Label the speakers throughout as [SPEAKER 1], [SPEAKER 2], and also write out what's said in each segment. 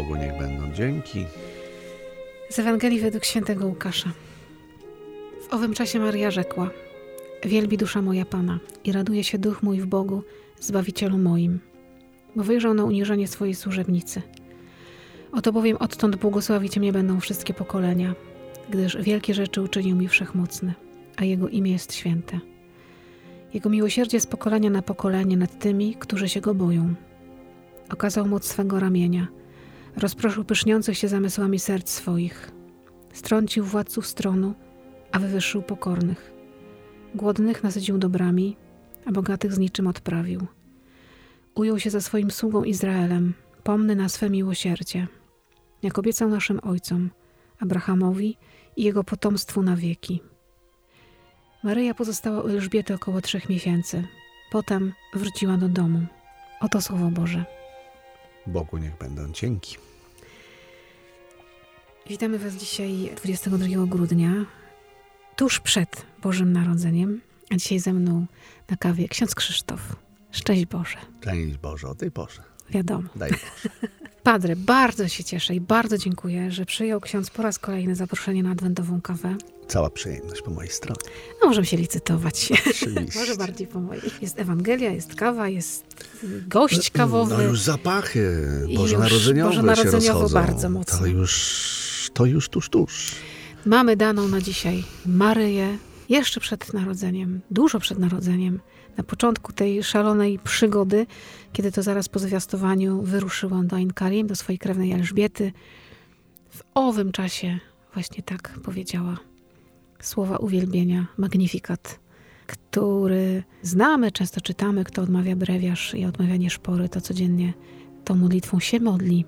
[SPEAKER 1] Bogu niech będą dzięki.
[SPEAKER 2] Z Ewangelii według świętego Łukasza. W owym czasie Maria rzekła: Wielbi dusza moja Pana i raduje się duch mój w Bogu, Zbawicielu moim, bo wyjrzał na uniżenie swojej służebnicy. Oto bowiem odtąd błogosławić mnie będą wszystkie pokolenia, gdyż wielkie rzeczy uczynił mi Wszechmocny, a Jego imię jest święte. Jego miłosierdzie z pokolenia na pokolenie nad tymi, którzy się Go boją. Okazał moc swego ramienia, rozproszył pyszniących się zamysłami serc swoich, strącił władców stronu, a wywyższył pokornych. Głodnych nasycił dobrami, a bogatych z niczym odprawił. Ujął się za swoim sługą Izraelem, pomny na swe miłosierdzie, jak obiecał naszym ojcom, Abrahamowi i jego potomstwu na wieki. Maryja pozostała u Elżbiety około trzech miesięcy. Potem wróciła do domu. Oto słowo Boże.
[SPEAKER 1] Bogu niech będą dzięki.
[SPEAKER 2] Witamy Was dzisiaj 22 grudnia, tuż przed Bożym Narodzeniem, a dzisiaj ze mną na kawie ksiądz Krzysztof. Szczęść Boże.
[SPEAKER 1] Szczęść Boże o tej porze.
[SPEAKER 2] Wiadomo.
[SPEAKER 1] Daj Boże.
[SPEAKER 2] Padre, bardzo się cieszę i bardzo dziękuję, że przyjął ksiądz po raz kolejny zaproszenie na adwentową kawę.
[SPEAKER 1] Cała przyjemność po mojej stronie.
[SPEAKER 2] No, możemy się licytować. Może bardziej po mojej. Jest Ewangelia, jest kawa, jest gość kawowy.
[SPEAKER 1] No już zapachy bożonarodzeniowe
[SPEAKER 2] bożonarodzeniowo
[SPEAKER 1] się rozchodzą.
[SPEAKER 2] bardzo mocno.
[SPEAKER 1] To już, to już tuż, tuż.
[SPEAKER 2] Mamy daną na dzisiaj Maryję, jeszcze przed narodzeniem, dużo przed narodzeniem, na początku tej szalonej przygody, kiedy to zaraz po zwiastowaniu wyruszyłam do Ain Karim, do swojej krewnej Elżbiety. W owym czasie właśnie tak powiedziała słowa uwielbienia, magnifikat, który znamy, często czytamy, kto odmawia brewiarz i odmawianie szpory, to codziennie tą modlitwą się modli.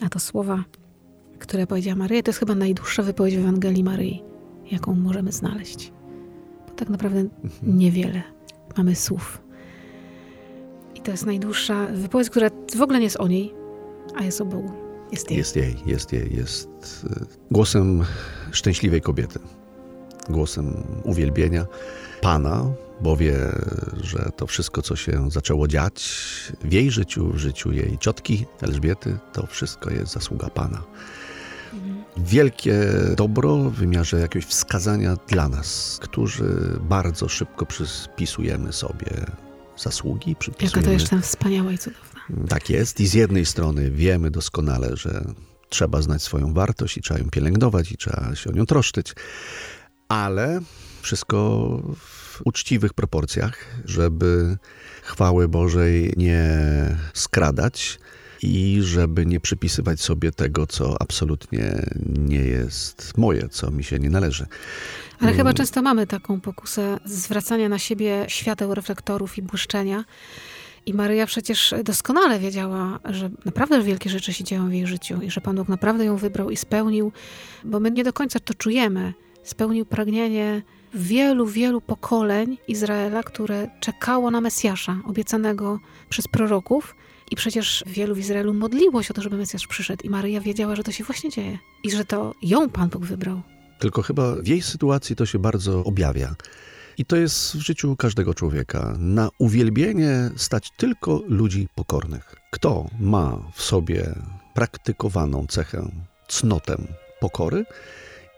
[SPEAKER 2] A to słowa, które powiedziała Maryja, to jest chyba najdłuższa wypowiedź w Ewangelii Maryi, jaką możemy znaleźć. Bo tak naprawdę niewiele mamy słów. I to jest najdłuższa wypowiedź, która w ogóle nie jest o niej, a jest o Bogu. Jest jej.
[SPEAKER 1] Jest jej, jest jej, jest y, głosem szczęśliwej kobiety. Głosem uwielbienia Pana, bo wie, że to wszystko, co się zaczęło dziać w jej życiu, w życiu jej ciotki Elżbiety, to wszystko jest zasługa Pana. Wielkie dobro w wymiarze jakiegoś wskazania dla nas, którzy bardzo szybko przyspisujemy sobie zasługi,
[SPEAKER 2] Jaka
[SPEAKER 1] przypisujemy
[SPEAKER 2] to jeszcze wspaniała i cudowna.
[SPEAKER 1] tak jest. I z jednej strony wiemy doskonale, że trzeba znać swoją wartość i trzeba ją pielęgnować i trzeba się o nią troszczyć, ale wszystko w uczciwych proporcjach, żeby chwały Bożej nie skradać i żeby nie przypisywać sobie tego, co absolutnie nie jest moje, co mi się nie należy.
[SPEAKER 2] Ale
[SPEAKER 1] Mm.
[SPEAKER 2] chyba często mamy taką pokusę zwracania na siebie świateł, reflektorów i błyszczenia. I Maryja przecież doskonale wiedziała, że naprawdę wielkie rzeczy się dzieją w jej życiu i że Pan Bóg naprawdę ją wybrał i spełnił, bo my nie do końca to czujemy. Spełnił pragnienie wielu, wielu pokoleń Izraela, które czekało na Mesjasza, obiecanego przez proroków. I przecież wielu w Izraelu modliło się o to, żeby Mesjasz przyszedł. I Maryja wiedziała, że to się właśnie dzieje. I że to ją Pan Bóg wybrał.
[SPEAKER 1] Tylko chyba w jej sytuacji to się bardzo objawia. I to jest w życiu każdego człowieka. Na uwielbienie stać tylko ludzi pokornych. Kto ma w sobie praktykowaną cechę, cnotę pokory,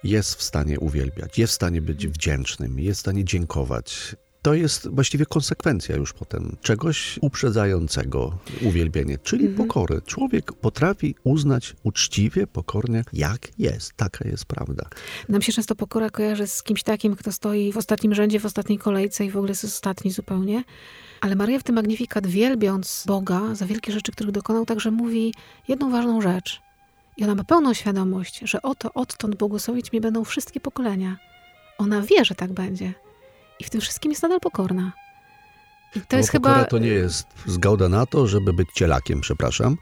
[SPEAKER 1] jest w stanie uwielbiać, jest w stanie być wdzięcznym, jest w stanie dziękować. To jest właściwie konsekwencja już potem czegoś uprzedzającego uwielbienie, czyli pokory. Człowiek potrafi uznać uczciwie, pokornie, jak jest. Taka jest prawda.
[SPEAKER 2] Nam się często pokora kojarzy z kimś takim, kto stoi w ostatnim rzędzie, w ostatniej kolejce i w ogóle jest ostatni zupełnie. Ale Maria w tym Magnifikat, wielbiąc Boga za wielkie rzeczy, których dokonał, także mówi jedną ważną rzecz. I ona ma pełną świadomość, że oto odtąd błogosławić mnie będą wszystkie pokolenia. Ona wie, że tak będzie. I w tym wszystkim jest nadal pokorna. I to
[SPEAKER 1] Bo
[SPEAKER 2] jest
[SPEAKER 1] pokora
[SPEAKER 2] chyba...
[SPEAKER 1] to nie jest zgoda na to, żeby być cielakiem, przepraszam.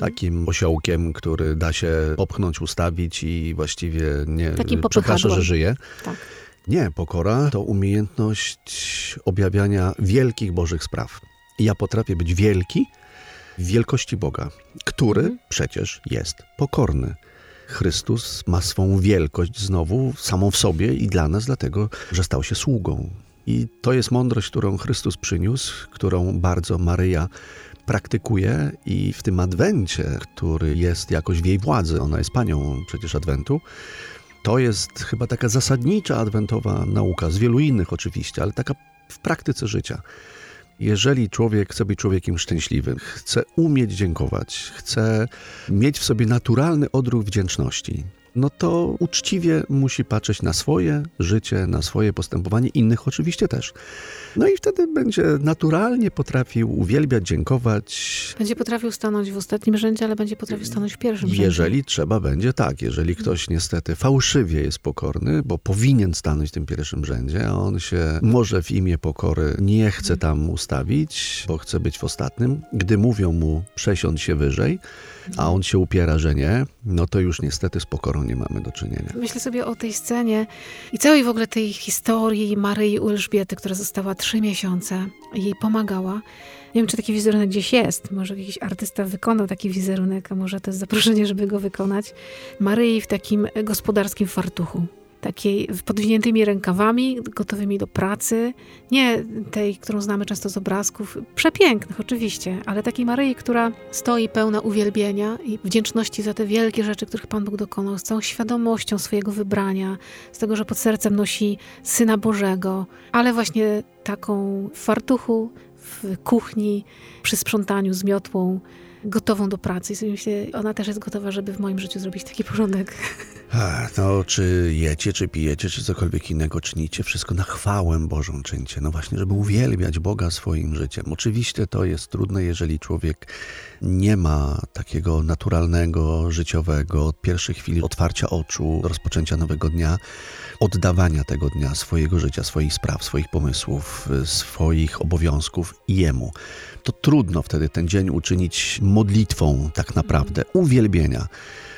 [SPEAKER 1] Takim osiołkiem, który da się popchnąć, ustawić i właściwie nie
[SPEAKER 2] Takim
[SPEAKER 1] przeprasza, że żyje.
[SPEAKER 2] Tak.
[SPEAKER 1] Nie, pokora to umiejętność objawiania wielkich Bożych spraw. I ja potrafię być wielki w wielkości Boga, który
[SPEAKER 2] Mhm.
[SPEAKER 1] przecież jest pokorny. Chrystus ma swą wielkość znowu samą w sobie i dla nas, dlatego, że stał się sługą. I to jest mądrość, którą Chrystus przyniósł, którą bardzo Maryja praktykuje i w tym adwencie, który jest jakoś w jej władzy, ona jest panią przecież adwentu, to jest chyba taka zasadnicza adwentowa nauka, z wielu innych oczywiście, ale taka w praktyce życia. Jeżeli człowiek chce być człowiekiem szczęśliwym, chce umieć dziękować, chce mieć w sobie naturalny odruch wdzięczności, no to uczciwie musi patrzeć na swoje życie, na swoje postępowanie, innych oczywiście też. No i wtedy będzie naturalnie potrafił uwielbiać, dziękować.
[SPEAKER 2] Będzie potrafił stanąć w ostatnim rzędzie, ale będzie potrafił stanąć w pierwszym rzędzie.
[SPEAKER 1] Jeżeli trzeba będzie, tak. Jeżeli ktoś niestety fałszywie jest pokorny, bo powinien stanąć w tym pierwszym rzędzie, a on się może w imię pokory nie chce tam ustawić, bo chce być w ostatnim, gdy mówią mu przesiądź się wyżej, a on się upiera, że nie, no to już niestety z pokorą nie mamy do czynienia.
[SPEAKER 2] Myślę sobie o tej scenie i całej w ogóle tej historii Maryi u Elżbiety, która została trzy miesiące, jej pomagała. Nie wiem, czy taki wizerunek gdzieś jest. Może jakiś artysta wykonał taki wizerunek, a może to jest zaproszenie, żeby go wykonać. Maryi w takim gospodarskim fartuchu takiej podwiniętymi rękawami, gotowymi do pracy. Nie tej, którą znamy często z obrazków, przepięknych oczywiście, ale takiej Maryi, która stoi pełna uwielbienia i wdzięczności za te wielkie rzeczy, których Pan Bóg dokonał, z całą świadomością swojego wybrania, z tego, że pod sercem nosi Syna Bożego, ale właśnie taką w fartuchu, w kuchni, przy sprzątaniu z miotłą, gotową do pracy. I sobie myślę, ona też jest gotowa, żeby w moim życiu zrobić taki porządek.
[SPEAKER 1] no, czy jecie, czy pijecie, czy cokolwiek innego czynicie, wszystko na chwałę Bożą czyńcie. No właśnie, żeby uwielbiać Boga swoim życiem. Oczywiście to jest trudne, jeżeli człowiek nie ma takiego naturalnego, życiowego, od pierwszej chwili otwarcia oczu, rozpoczęcia nowego dnia, oddawania tego dnia, swojego życia, swoich spraw, swoich pomysłów, swoich obowiązków Jemu. To trudno wtedy ten dzień uczynić modlitwą tak naprawdę, uwielbienia.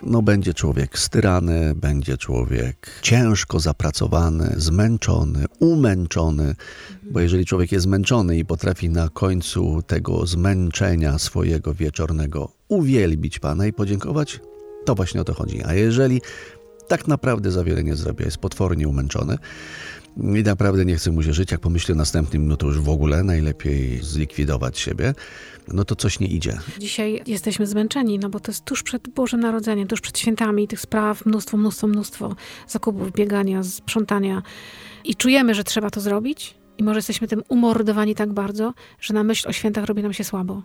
[SPEAKER 1] No będzie człowiek styrany, będzie człowiek ciężko zapracowany, zmęczony, umęczony, bo jeżeli człowiek jest zmęczony i potrafi na końcu tego zmęczenia swojego wieczornego uwielbić Pana i podziękować, to właśnie o to chodzi. A jeżeli tak naprawdę za wiele nie zrobi, jest potwornie umęczony, i naprawdę nie chce mu się żyć. Jak pomyślę następnym, no to już w ogóle najlepiej zlikwidować siebie. No to coś nie idzie.
[SPEAKER 2] Dzisiaj jesteśmy zmęczeni, no bo to jest tuż przed Bożym Narodzeniem, tuż przed świętami tych spraw, mnóstwo, mnóstwo, mnóstwo zakupów, biegania, sprzątania. I czujemy, że trzeba to zrobić. I może jesteśmy tym umordowani tak bardzo, że na myśl o świętach robi nam się słabo.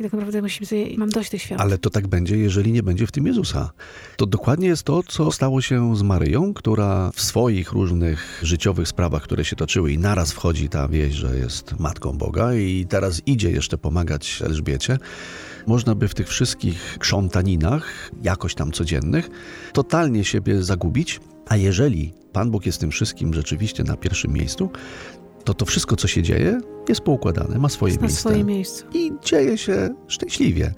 [SPEAKER 2] I tak naprawdę musimy sobie, mam dość tych świąt.
[SPEAKER 1] Ale to tak będzie, jeżeli nie będzie w tym Jezusa. To dokładnie jest to, co stało się z Maryją, która w swoich różnych życiowych sprawach, które się toczyły i naraz wchodzi ta wieść, że jest Matką Boga i teraz idzie jeszcze pomagać Elżbiecie. Można by w tych wszystkich krzątaninach, jakoś tam codziennych, totalnie siebie zagubić, a jeżeli Pan Bóg jest tym wszystkim rzeczywiście na pierwszym miejscu, to to wszystko, co się dzieje, jest poukładane, ma swoje
[SPEAKER 2] jest
[SPEAKER 1] miejsce.
[SPEAKER 2] swoje miejsce.
[SPEAKER 1] I dzieje się szczęśliwie.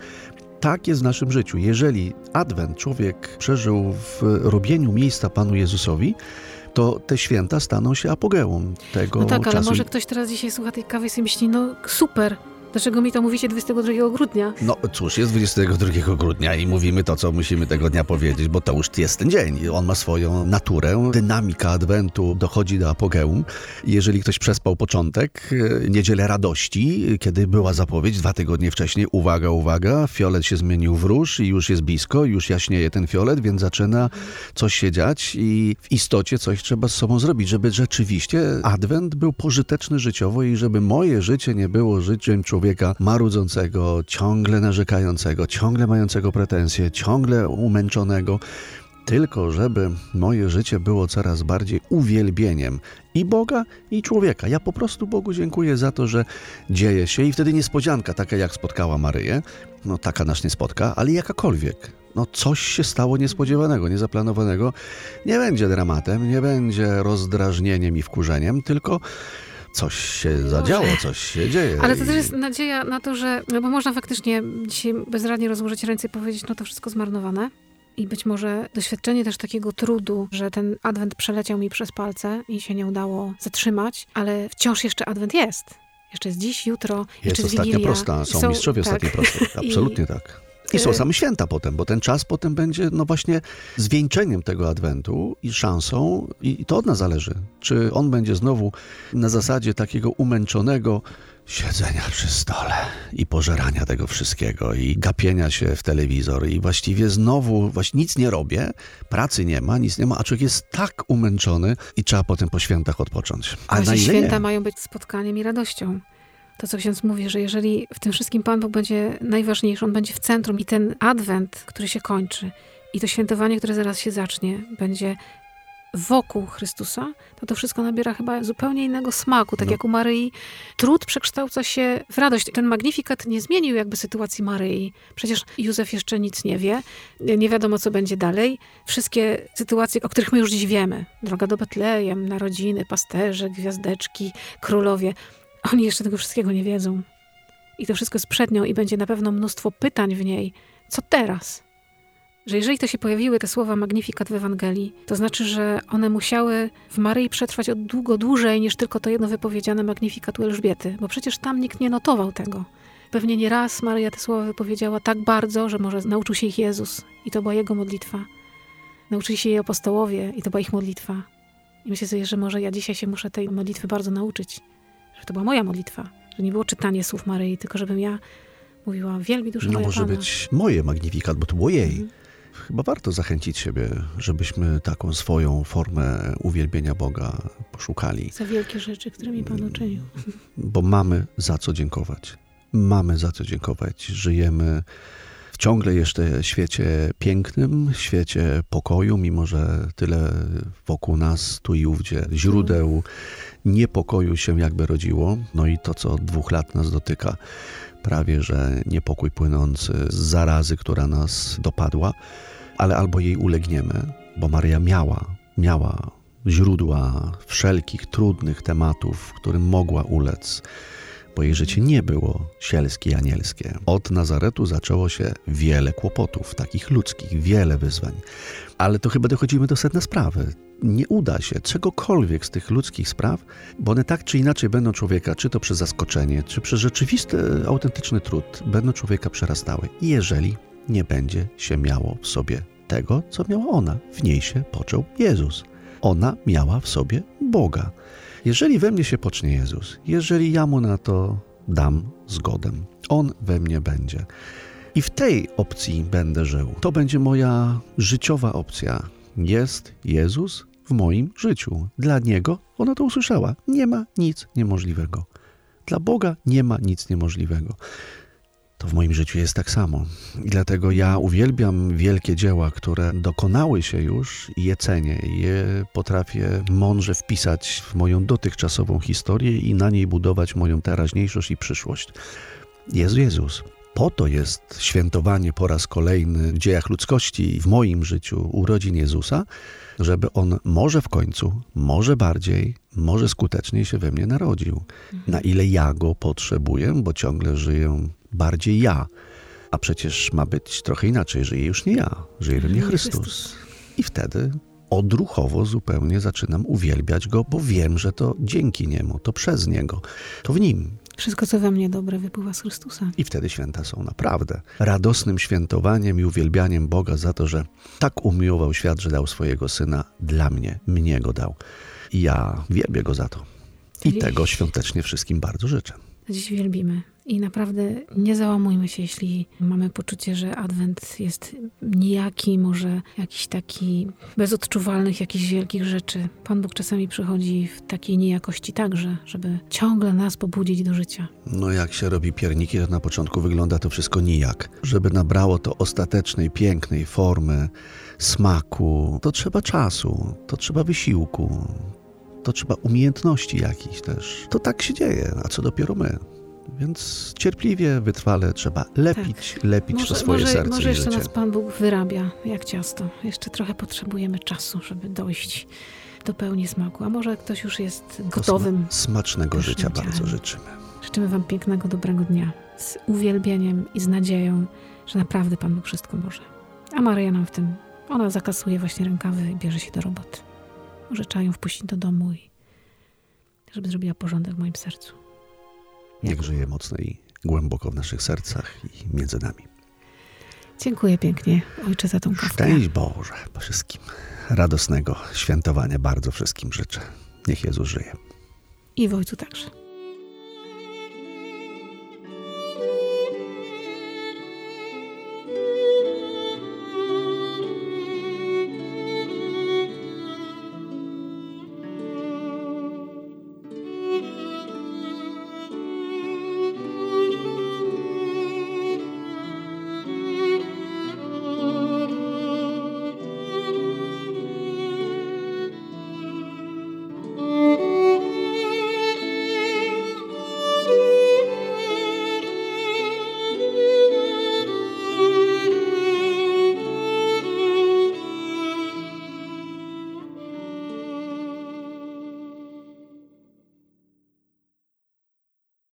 [SPEAKER 1] Tak jest w naszym życiu. Jeżeli Adwent człowiek przeżył w robieniu miejsca Panu Jezusowi, to te święta staną się apogeum tego
[SPEAKER 2] No tak,
[SPEAKER 1] czasu.
[SPEAKER 2] ale może ktoś teraz dzisiaj słucha tej kawy i sobie myśli, no super, Dlaczego mi to mówicie 22 grudnia?
[SPEAKER 1] No cóż, jest 22 grudnia i mówimy to, co musimy tego dnia powiedzieć, bo to już jest ten dzień. On ma swoją naturę. Dynamika Adwentu dochodzi do apogeum. Jeżeli ktoś przespał początek, e, niedzielę radości, kiedy była zapowiedź dwa tygodnie wcześniej, uwaga, uwaga, fiolet się zmienił w róż i już jest blisko, już jaśnieje ten fiolet, więc zaczyna coś się dziać i w istocie coś trzeba z sobą zrobić, żeby rzeczywiście Adwent był pożyteczny życiowo i żeby moje życie nie było życiem człowieka, człowieka marudzącego, ciągle narzekającego, ciągle mającego pretensje, ciągle umęczonego, tylko żeby moje życie było coraz bardziej uwielbieniem i Boga, i człowieka. Ja po prostu Bogu dziękuję za to, że dzieje się i wtedy niespodzianka, taka jak spotkała Maryję, no taka nas nie spotka, ale jakakolwiek. No coś się stało niespodziewanego, niezaplanowanego. Nie będzie dramatem, nie będzie rozdrażnieniem i wkurzeniem, tylko coś się zadziało, coś się dzieje.
[SPEAKER 2] Ale to też jest nadzieja na to, że, no bo można faktycznie dzisiaj bezradnie rozłożyć ręce i powiedzieć, no to wszystko zmarnowane. I być może doświadczenie też takiego trudu, że ten adwent przeleciał mi przez palce i się nie udało zatrzymać, ale wciąż jeszcze adwent jest. Jeszcze jest dziś, jutro,
[SPEAKER 1] jest
[SPEAKER 2] jeszcze
[SPEAKER 1] ostatnia
[SPEAKER 2] Wigilia.
[SPEAKER 1] prosta, są, są mistrzowie tak. ostatniej prostej. Absolutnie I, tak. I są same święta potem, bo ten czas potem będzie, no właśnie, zwieńczeniem tego adwentu i szansą, i to od nas zależy, czy on będzie znowu na zasadzie takiego umęczonego siedzenia przy stole i pożerania tego wszystkiego i gapienia się w telewizor i właściwie znowu właśnie nic nie robię, pracy nie ma, nic nie ma, a człowiek jest tak umęczony i trzeba potem po świętach odpocząć.
[SPEAKER 2] A na święta nie? mają być spotkaniem i radością to, co ksiądz mówi, że jeżeli w tym wszystkim Pan Bóg będzie najważniejszy, On będzie w centrum i ten adwent, który się kończy i to świętowanie, które zaraz się zacznie, będzie wokół Chrystusa, to to wszystko nabiera chyba zupełnie innego smaku. Tak no. jak u Maryi, trud przekształca się w radość. Ten magnifikat nie zmienił jakby sytuacji Maryi. Przecież Józef jeszcze nic nie wie, nie wiadomo, co będzie dalej. Wszystkie sytuacje, o których my już dziś wiemy, droga do Betlejem, narodziny, pasterze, gwiazdeczki, królowie, oni jeszcze tego wszystkiego nie wiedzą. I to wszystko jest przed nią i będzie na pewno mnóstwo pytań w niej. Co teraz? Że jeżeli to się pojawiły te słowa Magnifikat w Ewangelii, to znaczy, że one musiały w Maryi przetrwać od długo dłużej niż tylko to jedno wypowiedziane Magnifikat u Elżbiety, bo przecież tam nikt nie notował tego. Pewnie nie raz Maryja te słowa wypowiedziała tak bardzo, że może nauczył się ich Jezus i to była jego modlitwa. Nauczyli się jej apostołowie i to była ich modlitwa. I myślę sobie, że może ja dzisiaj się muszę tej modlitwy bardzo nauczyć że to była moja modlitwa, że nie było czytanie słów Maryi, tylko żebym ja mówiła wielbi duszy
[SPEAKER 1] No może
[SPEAKER 2] Pana.
[SPEAKER 1] być moje magnifikat, bo to było jej. Mhm. Chyba warto zachęcić siebie, żebyśmy taką swoją formę uwielbienia Boga poszukali.
[SPEAKER 2] Za wielkie rzeczy, które mi Pan uczynił.
[SPEAKER 1] Bo mamy za co dziękować. Mamy za co dziękować. Żyjemy ciągle jeszcze świecie pięknym, świecie pokoju, mimo że tyle wokół nas, tu i ówdzie, źródeł niepokoju się jakby rodziło. No i to, co od dwóch lat nas dotyka, prawie że niepokój płynący z zarazy, która nas dopadła, ale albo jej ulegniemy, bo Maria miała, miała źródła wszelkich trudnych tematów, którym mogła ulec bo jej życie nie było sielskie i anielskie. Od Nazaretu zaczęło się wiele kłopotów, takich ludzkich, wiele wyzwań. Ale to chyba dochodzimy do sedna sprawy. Nie uda się czegokolwiek z tych ludzkich spraw, bo one tak czy inaczej będą człowieka, czy to przez zaskoczenie, czy przez rzeczywisty, autentyczny trud, będą człowieka przerastały. Jeżeli nie będzie się miało w sobie tego, co miała ona. W niej się począł Jezus. Ona miała w sobie Boga. Jeżeli we mnie się pocznie Jezus, jeżeli ja mu na to dam zgodę, on we mnie będzie. I w tej opcji będę żył. To będzie moja życiowa opcja. Jest Jezus w moim życiu. Dla Niego, ona to usłyszała, nie ma nic niemożliwego. Dla Boga nie ma nic niemożliwego to w moim życiu jest tak samo. I dlatego ja uwielbiam wielkie dzieła, które dokonały się już i je cenię. Je potrafię mądrze wpisać w moją dotychczasową historię i na niej budować moją teraźniejszość i przyszłość. Jezu Jezus. Po to jest świętowanie po raz kolejny w dziejach ludzkości, w moim życiu, urodzin Jezusa, żeby On może w końcu, może bardziej, może skuteczniej się we mnie narodził. Na ile ja Go potrzebuję, bo ciągle żyję bardziej ja. A przecież ma być trochę inaczej. Żyje już nie ja, żyje we mnie Chrystus. I wtedy odruchowo zupełnie zaczynam uwielbiać Go, bo wiem, że to dzięki Niemu, to przez Niego, to w Nim.
[SPEAKER 2] Wszystko, co we mnie dobre, wypływa z Chrystusa.
[SPEAKER 1] I wtedy święta są naprawdę radosnym świętowaniem i uwielbianiem Boga za to, że tak umiłował świat, że dał swojego Syna dla mnie, mnie Go dał. I ja wielbię Go za to. I Dziś... tego świątecznie wszystkim bardzo życzę.
[SPEAKER 2] Dziś wielbimy. I naprawdę nie załamujmy się, jeśli mamy poczucie, że Adwent jest nijaki, może jakiś taki bez odczuwalnych jakichś wielkich rzeczy. Pan Bóg czasami przychodzi w takiej niejakości także, żeby ciągle nas pobudzić do życia.
[SPEAKER 1] No jak się robi pierniki, to na początku wygląda to wszystko nijak. Żeby nabrało to ostatecznej, pięknej formy, smaku, to trzeba czasu, to trzeba wysiłku, to trzeba umiejętności jakichś też. To tak się dzieje, a co dopiero my. Więc cierpliwie, wytrwale trzeba lepić, tak. lepić może, to swoje
[SPEAKER 2] może,
[SPEAKER 1] serce
[SPEAKER 2] Może jeszcze
[SPEAKER 1] życie.
[SPEAKER 2] nas Pan Bóg wyrabia jak ciasto. Jeszcze trochę potrzebujemy czasu, żeby dojść do pełni smaku. A może ktoś już jest gotowym.
[SPEAKER 1] smacznego życia bardzo życzymy.
[SPEAKER 2] Życzymy Wam pięknego, dobrego dnia. Z uwielbieniem i z nadzieją, że naprawdę Pan Bóg wszystko może. A Maryja nam w tym, ona zakasuje właśnie rękawy i bierze się do roboty. Może trzeba ją wpuścić do domu i żeby zrobiła porządek w moim sercu.
[SPEAKER 1] Niech żyje mocno i głęboko w naszych sercach i między nami.
[SPEAKER 2] Dziękuję pięknie, ojcze, za tą kawkę.
[SPEAKER 1] Szczęść Boże wszystkim. Radosnego świętowania bardzo wszystkim życzę. Niech Jezus żyje.
[SPEAKER 2] I w ojcu także.